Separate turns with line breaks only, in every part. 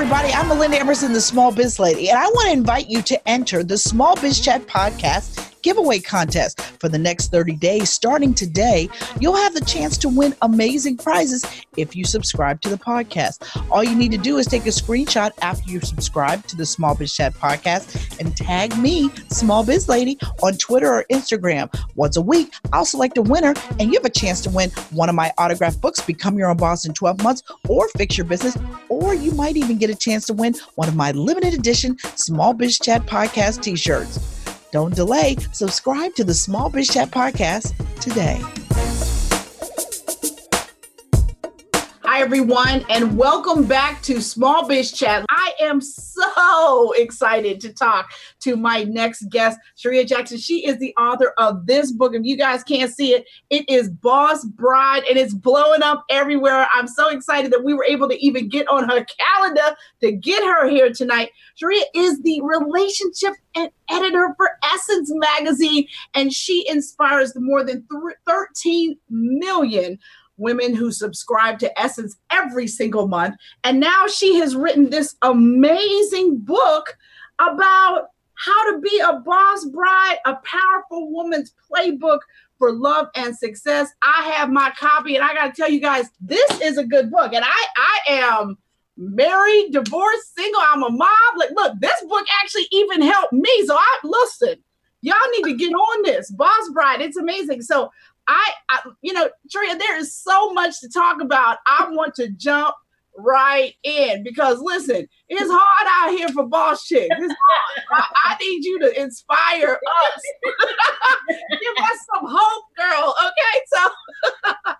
Everybody. I'm Melinda Emerson, the Small Biz Lady, and I want to invite you to enter the Small Biz Chat podcast giveaway contest for the next 30 days. Starting today, you'll have the chance to win amazing prizes if you subscribe to the podcast. All you need to do is take a screenshot after you subscribe to the Small Biz Chat podcast and tag me, Small Biz Lady, on Twitter or Instagram. Once a week, I'll select a winner and you have a chance to win one of my autographed books, Become Your Own Boss in 12 Months, or Fix Your Business, or you might even get a chance to win one of my limited edition Small Biz Chat podcast t shirts. Don't delay. Subscribe to the Small Biz Chat podcast today.
Hi, everyone, and welcome back to Small Biz Chat. I am so excited to talk to my next guest, Charreah Jackson. She is the author of this book. If you guys can't see it, it is Boss Bride, and it's blowing up everywhere. I'm so excited that we were able to even get on her calendar to get her here tonight. Charreah is the relationship and editor for Essence Magazine, and she inspires more than 13 million women who subscribe to Essence every single month. And now she has written this amazing book about how to be a boss bride, a powerful woman's playbook for love and success. I have my copy, and I got to tell you guys, this is a good book. And I, I am married, divorced, single. I'm a mom. Like, look, this book actually even helped me. So I listen. Y'all need to get on this, Boss Bride. It's amazing. So I, I, you know, Tria, there is so much to talk about. I want to jump right in because listen, it's hard out here for boss chicks. It's hard. I, I need you to inspire us. Give us some hope, girl. Okay, so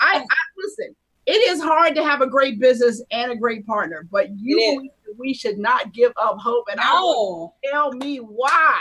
I, I listen. It is hard to have a great business and a great partner, but you we should not give up hope. And
no.
I tell me why.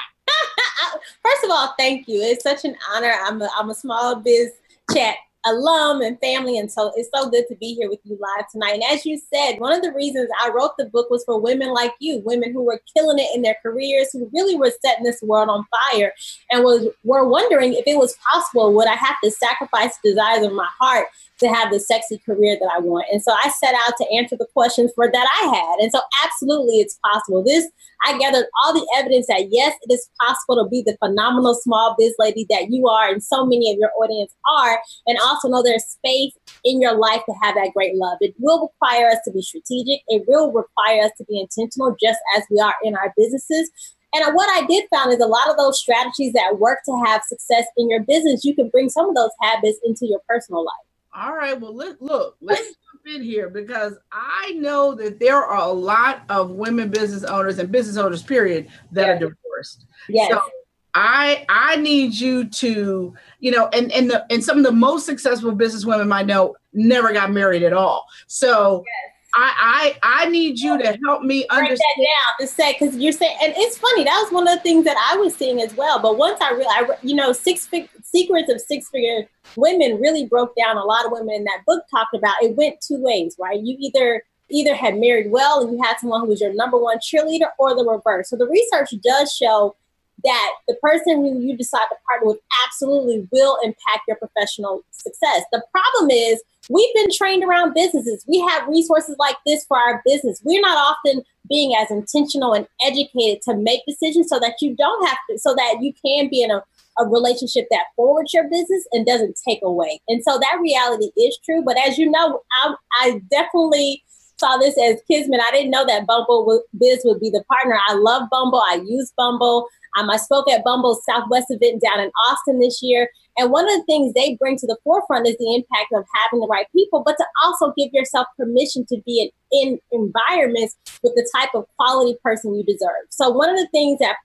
First of all, thank you. It's such an honor. I'm a, I'm a small biz chat alum and family, and so it's so good to be here with you live tonight. And as you said, one of the reasons I wrote the book was for women like you, women who were killing it in their careers, who really were setting this world on fire, and was were wondering if it was possible. Would I have to sacrifice the desires of my heart to have the sexy career that I want. And so I set out to answer the questions for that I had. And so absolutely it's possible. This I gathered all the evidence that yes, it is possible to be the phenomenal small biz lady that you are and so many of your audience are, and also know there's space in your life to have that great love. It will require us to be strategic. It will require us to be intentional, just as we are in our businesses. And what I did found is a lot of those strategies that work to have success in your business, you can bring some of those habits into your personal life.
All right. Well, let, look, let's in here because I know that there are a lot of women business owners and business owners, period, that yes. are divorced.
Yes. So
I I need you to, you know, and and the and some of the most successful business women I know never got married at all. So yes. I, I I need you to help me understand
that down to say because you're saying, and it's funny. That was one of the things that I was seeing as well. But once I realized, you know, six fig- secrets of six figure women really broke down. A lot of women in that book talked about it went two ways, right? You either either had married well and you had someone who was your number one cheerleader, or the reverse. So the research does show that the person who you decide to partner with absolutely will impact your professional success. The problem is we've been trained around businesses. We have resources like this for our business. We're not often being as intentional and educated to make decisions so that you don't have to, so that you can be in a, a relationship that forwards your business and doesn't take away. And so that reality is true. But as you know, I, I definitely saw this as Kismet. I didn't know that Bumble Bizz would be the partner. I love Bumble. I use Bumble. Um, I spoke at Bumble's Southwest event down in Austin this year. And one of the things they bring to the forefront is the impact of having the right people, but to also give yourself permission to be in, in environments with the type of quality person you deserve. So, one of the things that,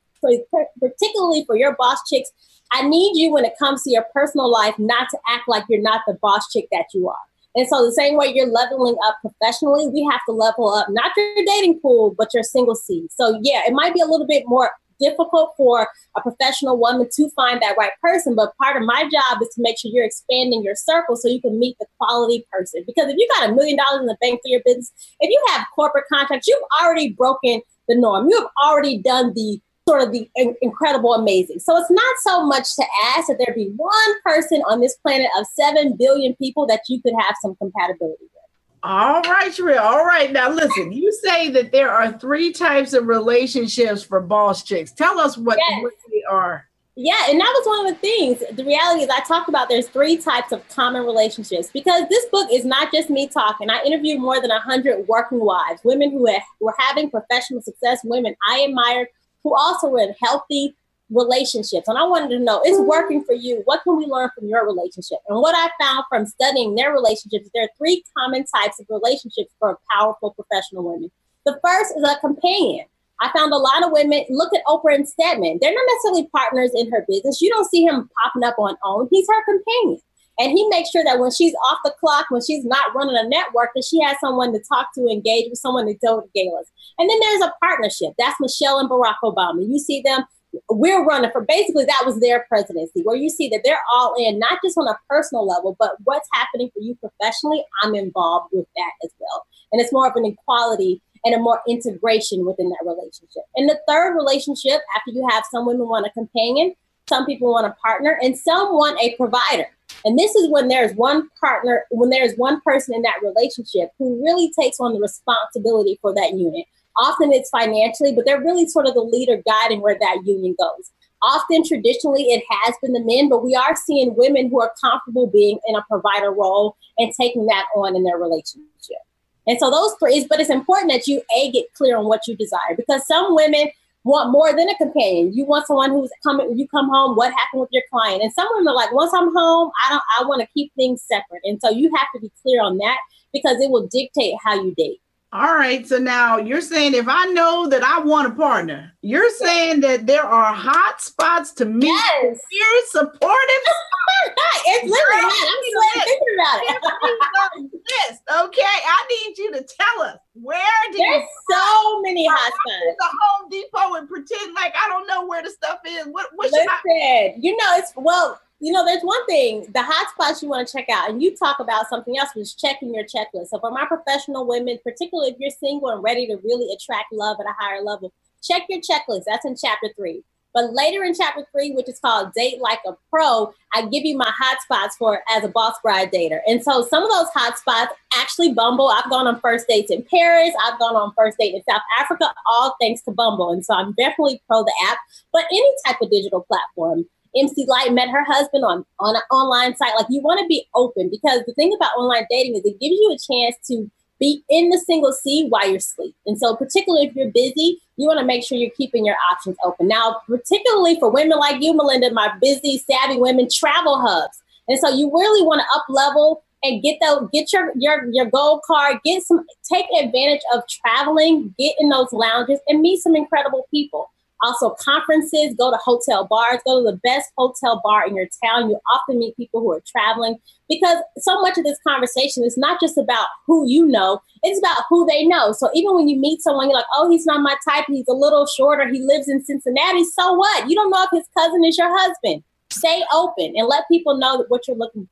particularly for your boss chicks, I need you when it comes to your personal life not to act like you're not the boss chick that you are. And so the same way you're leveling up professionally, we have to level up not your dating pool, but your single seed. So yeah, it might be a little bit more difficult for a professional woman to find that right person. But part of my job is to make sure you're expanding your circle so you can meet the quality person. Because if you got a million dollars in the bank for your business, if you have corporate contracts, you've already broken the norm. You have already done the sort of the incredible amazing. So it's not so much to ask that there be one person on this planet of 7 billion people that you could have some compatibility with.
All right, Sheree. All right. Now, listen, you say that there are three types of relationships for boss chicks. Tell us what, yes. what they are.
Yeah, and that was one of the things. The reality is, I talked about there's three types of common relationships because this book is not just me talking. I interviewed more than 100 working wives, women who were having professional success, women I admired, who also were in healthy relationships. And I wanted to know, is working for you? What can we learn from your relationship? And what I found from studying their relationships, there are three common types of relationships for powerful professional women. The first is a companion. I found a lot of women look at Oprah and Stedman. They're not necessarily partners in her business. You don't see him popping up on OWN. He's her companion. And he makes sure that when she's off the clock, when she's not running a network, that she has someone to talk to, engage with, someone to to galas. And then there's a partnership. That's Michelle and Barack Obama. You see them we're running for basically that was their presidency where you see that they're all in not just on a personal level but what's happening for you professionally i'm involved with that as well. And it's more of an equality and a more integration within that relationship. And the third relationship after you have some women want a companion some people want a partner and some want a provider. And this is when there's one partner when there's one person in that relationship who really takes on the responsibility for that unit Often it's financially, but they're really sort of the leader guiding where that union goes. Often, traditionally, it has been the men, but we are seeing women who are comfortable being in a provider role and taking that on in their relationship. And so those three, is, but it's important that you a get clear on what you desire because some women want more than a companion. You want someone who's coming. You come home. What happened with your client? And some women are like, once I'm home, I don't. I want to keep things separate. And so you have to be clear on that because it will dictate how you date.
All right. So now you're saying if I know that I want a partner, you're saying that there are hot spots to meet yes. very supportive.
it's literally I'm thinking about it.
list, okay? I need you to tell us where
did There's so many hot spots.
The Home Depot and pretend like I don't know where the stuff is. What what
Listen, I- you know, it's well, you know, there's one thing, the hot spots you want to check out, and you talk about something else, which is checking your checklist. So for my professional women, particularly if you're single and ready to really attract love at a higher level, check your checklist. That's in chapter three. But later in chapter three, which is called Date Like a Pro, I give you my hot spots for as a boss bride dater. And so some of those hot spots actually Bumble. I've gone on first dates in Paris. I've gone on first date in South Africa, all thanks to Bumble. And so I'm definitely pro the app, but any type of digital platform. MC Lyte met her husband on, on an online site. Like you want to be open because the thing about online dating is it gives you a chance to be in the single seat while you're asleep. And so, particularly if you're busy, you want to make sure you're keeping your options open. Now, particularly for women like you, Melinda, my busy, savvy women, travel hubs. And so, you really want to up level and get the get your your your gold card. Get some, take advantage of traveling. Get in those lounges and meet some incredible people. Also, conferences, go to hotel bars, go to the best hotel bar in your town. You often meet people who are traveling because so much of this conversation is not just about who you know, it's about who they know. So even when you meet someone, you're like, oh, he's not my type, he's a little shorter, he lives in Cincinnati. So what? You don't know if his cousin is your husband. Stay open and let people know what you're looking for.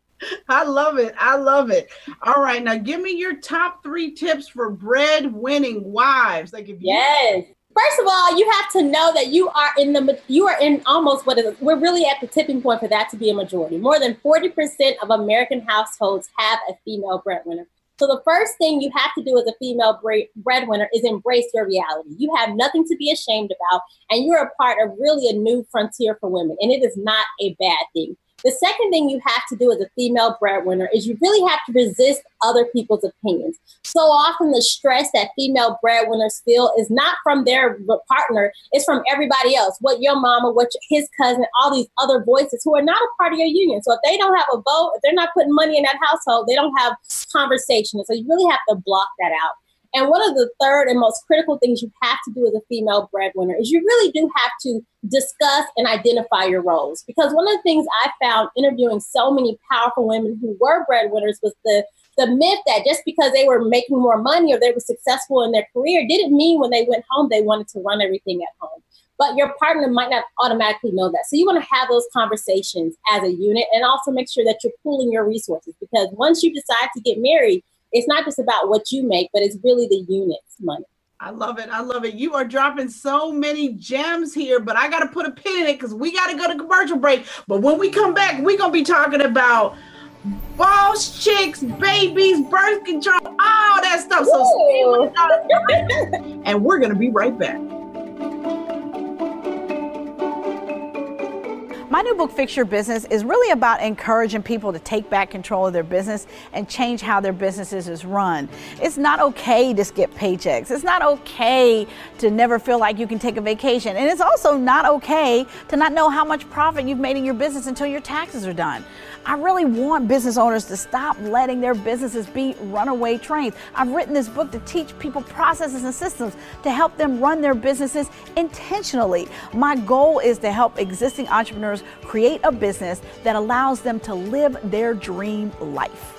I love it. I love it. All right, now give me your top three tips for bread-winning wives. Like if
you yes, First of all, you have to know that you are in the you are in almost what is we're really at the tipping point for that to be a majority. More than 40% of American households have a female breadwinner. So the first thing you have to do as a female breadwinner is embrace your reality. You have nothing to be ashamed about, and you're a part of really a new frontier for women, and it is not a bad thing. The second thing you have to do as a female breadwinner is you really have to resist other people's opinions. So often the stress that female breadwinners feel is not from their partner, it's from everybody else. What your mama, what his cousin, all these other voices who are not a part of your union. So if they don't have a vote, if they're not putting money in that household, they don't have conversation. So you really have to block that out. And one of the third and most critical things you have to do as a female breadwinner is you really do have to discuss and identify your roles. Because one of the things I found interviewing so many powerful women who were breadwinners was the the myth that just because they were making more money or they were successful in their career didn't mean when they went home they wanted to run everything at home. But your partner might not automatically know that. So you want to have those conversations as a unit and also make sure that you're pooling your resources because once you decide to get married, it's not just about what you make, but it's really the unit's money.
I love it. I love it. You are dropping so many gems here, but I got to put a pin in it because we got to go to commercial break. But when we come back, we're going to be talking about balls, chicks, babies, birth control, all that stuff. So stay with us. and we're going to be right back.
My new book, Fix Your Business, is really about encouraging people to take back control of their business and change how their businesses is run. It's not okay to skip paychecks. It's not okay to never feel like you can take a vacation. And it's also not okay to not know how much profit you've made in your business until your taxes are done. I really want business owners to stop letting their businesses be runaway trains. I've written this book to teach people processes and systems to help them run their businesses intentionally. My goal is to help existing entrepreneurs create a business that allows them to live their dream life.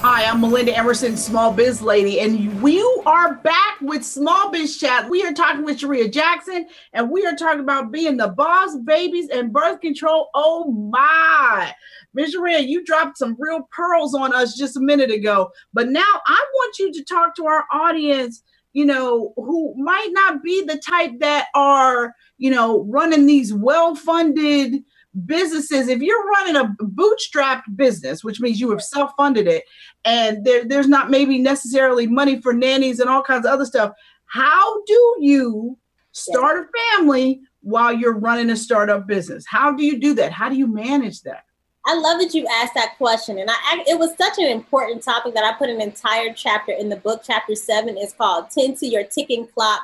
Hi, I'm Melinda Emerson, Small Biz Lady, and we are back with Small Biz Chat. We are talking with Charreah Jackson, and we are talking about being the boss, babies, and birth control. Oh my. Ms. Charreah, you dropped some real pearls on us just a minute ago, but now I want you to talk to our audience, you know, who might not be the type that are, you know, running these well funded businesses, if you're running a bootstrapped business, which means you have self-funded it, and there, there's not maybe necessarily money for nannies and all kinds of other stuff, how do you start a family while you're running a startup business? How do you do that? How do you manage that?
I love that you asked that question, and I, it was such an important topic that I put an entire chapter in the book. Chapter seven is called "Tend to Your Ticking Clock."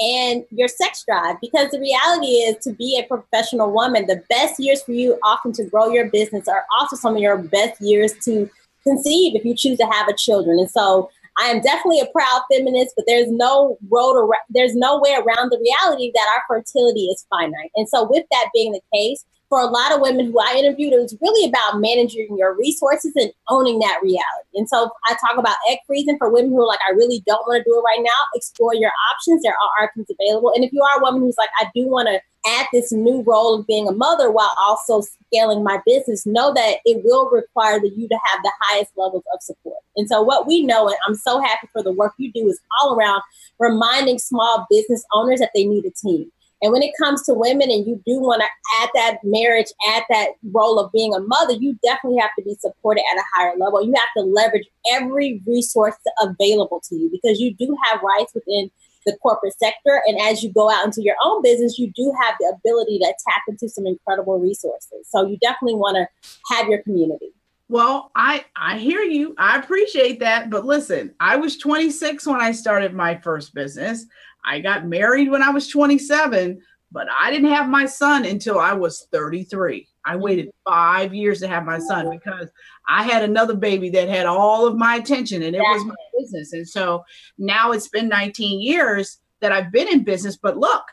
and your sex drive because the reality is to be a professional woman the best years for you often to grow your business are also some of your best years to conceive if you choose to have a children and so i am definitely a proud feminist but there's no road there's no way around the reality that our fertility is finite and so with that being the case for a lot of women who I interviewed, it was really about managing your resources and owning that reality. And so I talk about egg freezing for women who are like, I really don't want to do it right now. Explore your options. There are options available. And if you are a woman who's like, I do want to add this new role of being a mother while also scaling my business, know that it will require that you to have the highest levels of support. And so what we know, and I'm so happy for the work you do, is all around reminding small business owners that they need a team. And when it comes to women and you do want to add that marriage, add that role of being a mother, you definitely have to be supported at a higher level. You have to leverage every resource available to you because you do have rights within the corporate sector. And as you go out into your own business, you do have the ability to tap into some incredible resources. So you definitely want to have your community.
Well, I I hear you. I appreciate that, but listen, I was 26 when I started my first business. I got married when I was 27, but I didn't have my son until I was 33. I waited five years to have my son because I had another baby that had all of my attention and it was my business. And so now it's been 19 years that I've been in business. But look,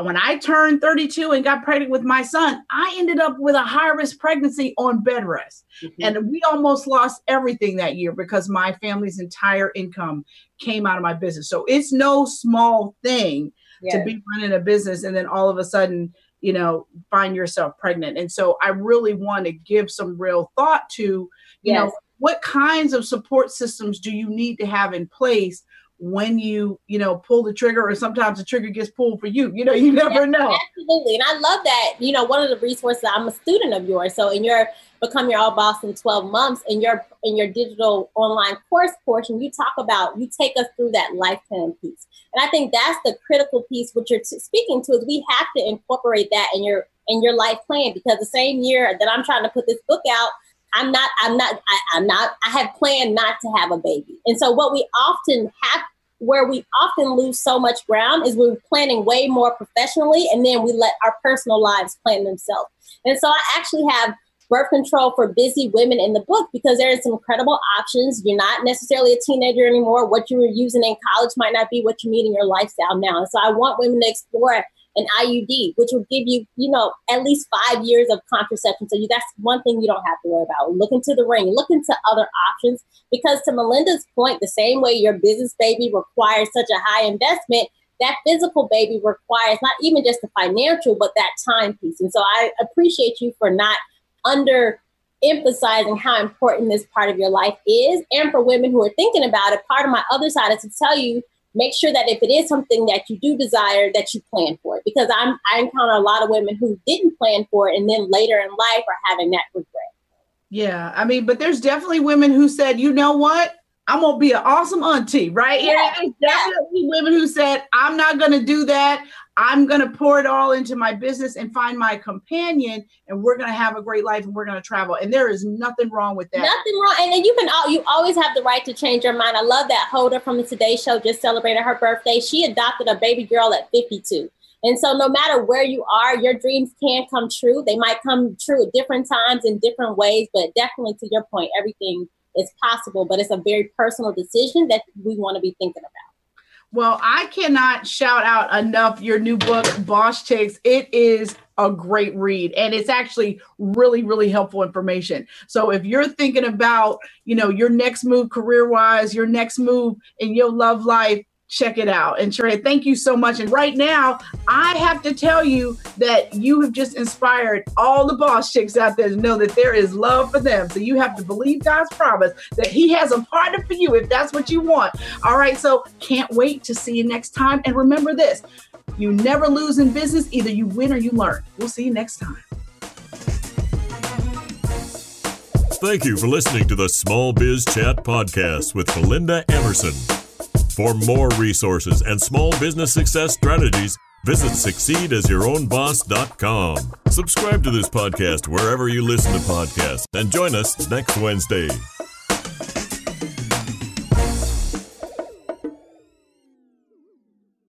when I turned 32 and got pregnant with my son, I ended up with a high risk pregnancy on bed rest. Mm-hmm. And we almost lost everything that year because my family's entire income came out of my business. So it's no small thing yes. to be running a business and then all of a sudden, you know, find yourself pregnant. And so I really want to give some real thought to, you yes. know, what kinds of support systems do you need to have in place when you you know pull the trigger or sometimes the trigger gets pulled for you you know you never know
absolutely and i love that you know one of the resources i'm a student of yours so in your become your all boss in 12 months in your in your digital online course portion you talk about you take us through that life plan piece and i think that's the critical piece which you're t- speaking to is we have to incorporate that in your in your life plan because the same year that i'm trying to put this book out I'm not, I'm not, I, am not, I have planned not to have a baby. And so what we often have where we often lose so much ground is we're planning way more professionally and then we let our personal lives plan themselves. And so I actually have birth control for busy women in the book because there are some incredible options. You're not necessarily a teenager anymore. What you were using in college might not be what you need in your lifestyle now. And so I want women to explore an IUD, which will give you, you know, at least five years of contraception. So you, that's one thing you don't have to worry about. Look into the ring, look into other options, because to Melinda's point, the same way your business baby requires such a high investment, that physical baby requires not even just the financial, but that time piece. And so I appreciate you for not under emphasizing how important this part of your life is. And for women who are thinking about it, part of my other side is to tell you make sure that if it is something that you do desire that you plan for it. Because i'm i encounter a lot of women who didn't plan for it and then later in life are having that regret.
Yeah i mean but there's definitely women who said you know what? I'm gonna be an awesome auntie right? Yeah. there's definitely women who said i'm not gonna do that I'm going to pour it all into my business and find my companion, and we're going to have a great life and we're going to travel. And there is nothing wrong with that.
Nothing wrong. And then you can, all, you always have the right to change your mind. I love that Hoda from the Today Show just celebrated her birthday. She adopted a baby girl at 52. And so, no matter where you are, your dreams can come true. They might come true at different times in different ways, but definitely to your point, everything is possible. But it's a very personal decision that we want to be thinking about.
Well, I cannot shout out enough your new book, Boss Chicks. It is a great read and it's actually really really helpful information so if you're thinking about you know your next move career wise your next move in your love life check it out. And Sheree, thank you so much. And right now, I have to tell you that you have just inspired all the boss chicks out there to know that there is love for them. So you have to believe God's promise that He has a partner for you if that's what you want. All right. So can't wait to see you next time. And remember this you never lose in business, either you win or you learn. We'll see you next time.
Thank you for listening to the Small Biz Chat podcast with Melinda Emerson. For more resources and small business success strategies, visit succeedasyourownboss.com. Subscribe to this podcast wherever you listen to podcasts and join us next Wednesday.